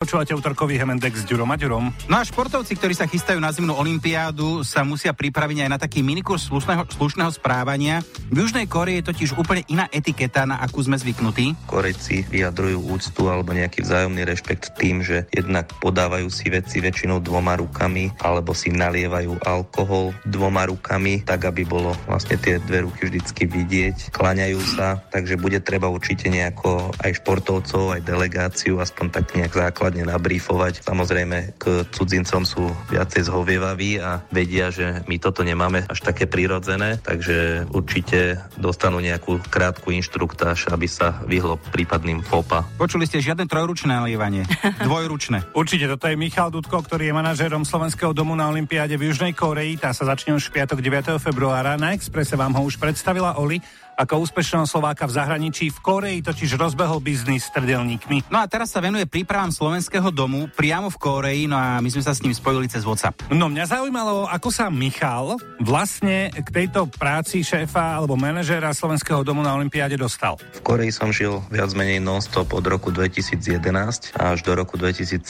Počúvate útorkový Hemendex s Ďurom a Ďurom. No a športovci, ktorí sa chystajú na zimnú olympiádu, sa musia pripraviť aj na taký minikurs slušného, slušného správania. V Južnej Koreji je totiž úplne iná etiketa, na akú sme zvyknutí. Korejci vyjadrujú úctu alebo nejaký vzájomný rešpekt tým, že jednak podávajú si veci väčšinou dvoma rukami alebo si nalievajú alkohol dvoma rukami, tak aby bolo vlastne tie dve ruky vždycky vidieť. Klaňajú sa, takže bude treba určite nejako aj športovcov, aj delegáciu, aspoň tak nejak základ dôkladne nabrífovať. Samozrejme, k cudzincom sú viacej zhovievaví a vedia, že my toto nemáme až také prirodzené, takže určite dostanú nejakú krátku inštruktáž, aby sa vyhlo prípadným FOPA. Počuli ste žiadne trojručné nalievanie, dvojručné. Určite, toto je Michal Dudko, ktorý je manažérom Slovenského domu na Olympiáde v Južnej Koreji. Tá sa začne už v piatok 9. februára. Na Exprese vám ho už predstavila Oli ako úspešného Slováka v zahraničí. V Koreji totiž rozbehol biznis s trdelníkmi. No a teraz sa venuje prípravám slovenského domu priamo v Koreji, no a my sme sa s ním spojili cez WhatsApp. No mňa zaujímalo, ako sa Michal vlastne k tejto práci šéfa alebo manažéra slovenského domu na Olympiáde dostal. V Koreji som žil viac menej non-stop od roku 2011 až do roku 2017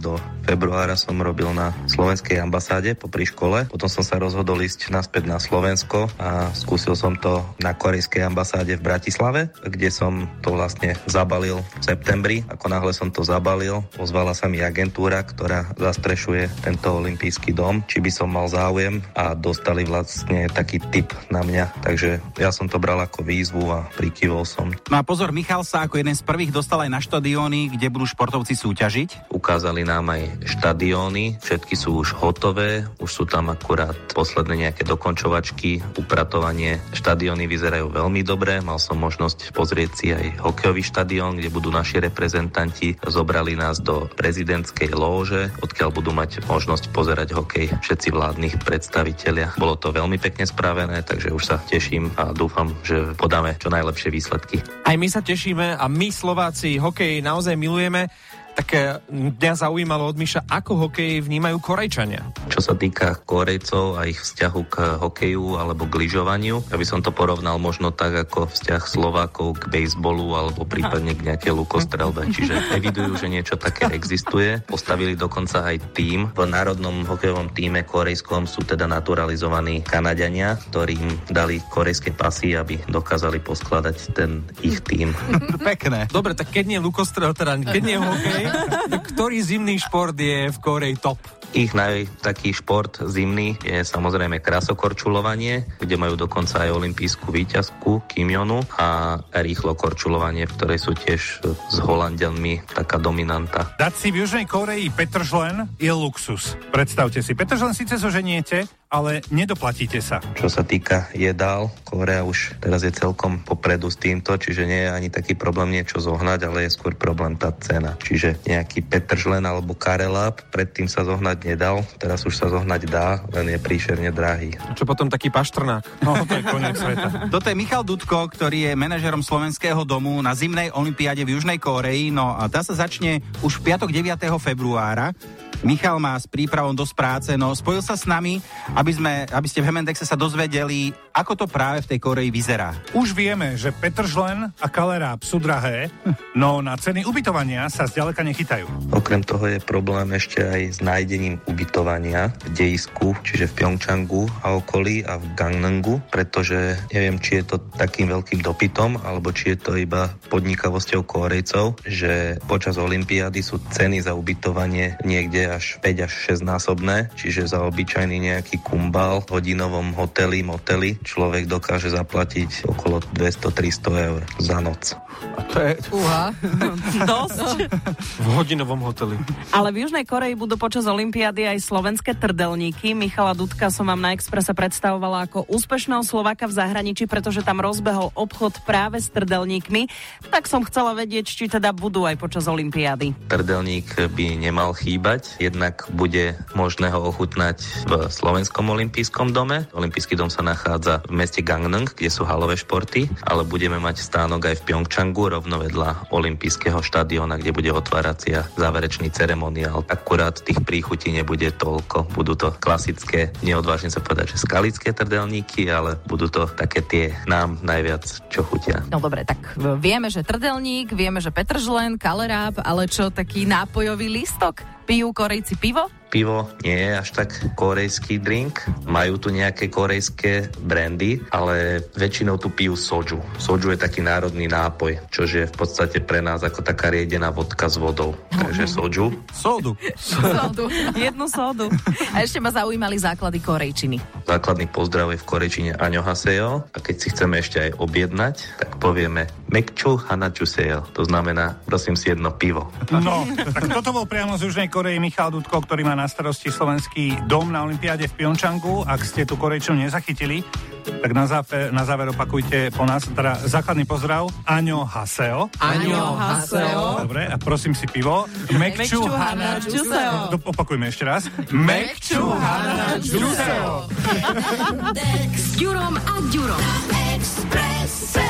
do februára som robil na slovenskej ambasáde po škole. Potom som sa rozhodol ísť naspäť na Slovensko a skúsil som to na korejskej korejskej ambasáde v Bratislave, kde som to vlastne zabalil v septembri. Ako náhle som to zabalil, ozvala sa mi agentúra, ktorá zastrešuje tento olimpijský dom, či by som mal záujem a dostali vlastne taký tip na mňa. Takže ja som to bral ako výzvu a prikyvol som. No a pozor, Michal sa ako jeden z prvých dostal aj na štadióny, kde budú športovci súťažiť. Ukázali nám aj štadióny, všetky sú už hotové, už sú tam akurát posledné nejaké dokončovačky, upratovanie. Štadióny vyzerajú veľmi dobre. Mal som možnosť pozrieť si aj hokejový štadión, kde budú naši reprezentanti. Zobrali nás do prezidentskej lóže, odkiaľ budú mať možnosť pozerať hokej všetci vládnych predstavitelia. Bolo to veľmi pekne spravené, takže už sa teším a dúfam, že podáme čo najlepšie výsledky. Aj my sa tešíme a my Slováci hokej naozaj milujeme tak mňa zaujímalo od Miša, ako hokej vnímajú Korejčania. Čo sa týka Korejcov a ich vzťahu k hokeju alebo k lyžovaniu, ja by som to porovnal možno tak ako vzťah Slovákov k bejsbolu alebo prípadne k nejakej lukostrelbe. Čiže evidujú, že niečo také existuje. Postavili dokonca aj tým. V národnom hokejovom týme korejskom sú teda naturalizovaní Kanadiania, ktorým dali korejské pasy, aby dokázali poskladať ten ich tým. Pekné. Dobre, tak keď nie lukostrel, teda keď nie hokej, Ktorý zimný šport je v Koreji top? Ich naj, taký šport zimný je samozrejme krasokorčulovanie, kde majú dokonca aj olimpijskú výťazku Kim Jonu a rýchlo korčulovanie, v ktorej sú tiež s Holandianmi taká dominanta. Dať si v Južnej Koreji Petržlen je luxus. Predstavte si, Petržlen síce zoženiete, ale nedoplatíte sa. Čo sa týka jedál, Korea už teraz je celkom popredu s týmto, čiže nie je ani taký problém niečo zohnať, ale je skôr problém tá cena. Čiže nejaký Petržlen alebo Karelab predtým sa zohnať nedal, teraz už sa zohnať dá, len je príšerne drahý. Čo potom taký paštrnák? No, to je koniec sveta. Toto je Michal Dudko, ktorý je manažerom Slovenského domu na zimnej olympiáde v Južnej Koreji. No a tá sa začne už v piatok 9. februára. Michal má s prípravom dosť práce, no spojil sa s nami, aby, sme, aby ste v Hemendexe sa dozvedeli, ako to práve v tej Koreji vyzerá. Už vieme, že Petržlen a Kaleráb sú drahé, no na ceny ubytovania sa zďaleka nechytajú. Okrem toho je problém ešte aj s nájdením ubytovania v Dejisku, čiže v Pyeongchangu a okolí a v Gangnamgu, pretože neviem, či je to takým veľkým dopytom, alebo či je to iba podnikavosťou Korejcov, že počas Olympiády sú ceny za ubytovanie niekde až 5 až 6 násobné, čiže za obyčajný nejaký kumbal v hodinovom hoteli, moteli človek dokáže zaplatiť okolo 200-300 eur za noc. A to je... Uha, dosť. V hodinovom hoteli. Ale v Južnej Koreji budú počas Olympiády aj slovenské trdelníky. Michala Dudka som vám na Exprese predstavovala ako úspešného Slováka v zahraničí, pretože tam rozbehol obchod práve s trdelníkmi. Tak som chcela vedieť, či teda budú aj počas Olympiády. Trdelník by nemal chýbať, jednak bude možné ho ochutnať v Slovenskom olympijskom dome. Olympijský dom sa nachádza v meste Gangnam, kde sú halové športy, ale budeme mať stánok aj v Pyeongchang Pyeongchangu, rovno vedľa olympijského štadióna, kde bude otváracia záverečný ceremoniál. Akurát tých príchutí nebude toľko. Budú to klasické, neodvážne sa povedať, že skalické trdelníky, ale budú to také tie nám najviac, čo chutia. No dobre, tak vieme, že trdelník, vieme, že petržlen, kaleráb, ale čo taký nápojový lístok? Pijú Korejci pivo? Pivo nie je až tak korejský drink. Majú tu nejaké korejské brandy, ale väčšinou tu pijú soju. Soju je taký národný nápoj, čo je v podstate pre nás ako taká riedená vodka s vodou. Takže soju. Sodu. Sodu. Jednu sodu. A ešte ma zaujímali základy korejčiny. Základný pozdrav je v korečine Aňohasejo a keď si chceme ešte aj objednať, tak povieme Mekču Hanačusejo. To znamená, prosím si jedno pivo. No, tak toto bol priamo z Južnej Koreji Michal Dudko, ktorý má na starosti slovenský dom na Olympiáde v Pyeongchangu. Ak ste tu Korejčinu nezachytili, tak na záver, na záver opakujte po nás, teda základný pozdrav Aňo Haseo. Aňo, Haseo. Dobre, a prosím si pivo. Mekču Hana Do- Opakujme ešte raz. Mekču Hana Juseo. S Jurom a Ďurom. Na Expresse.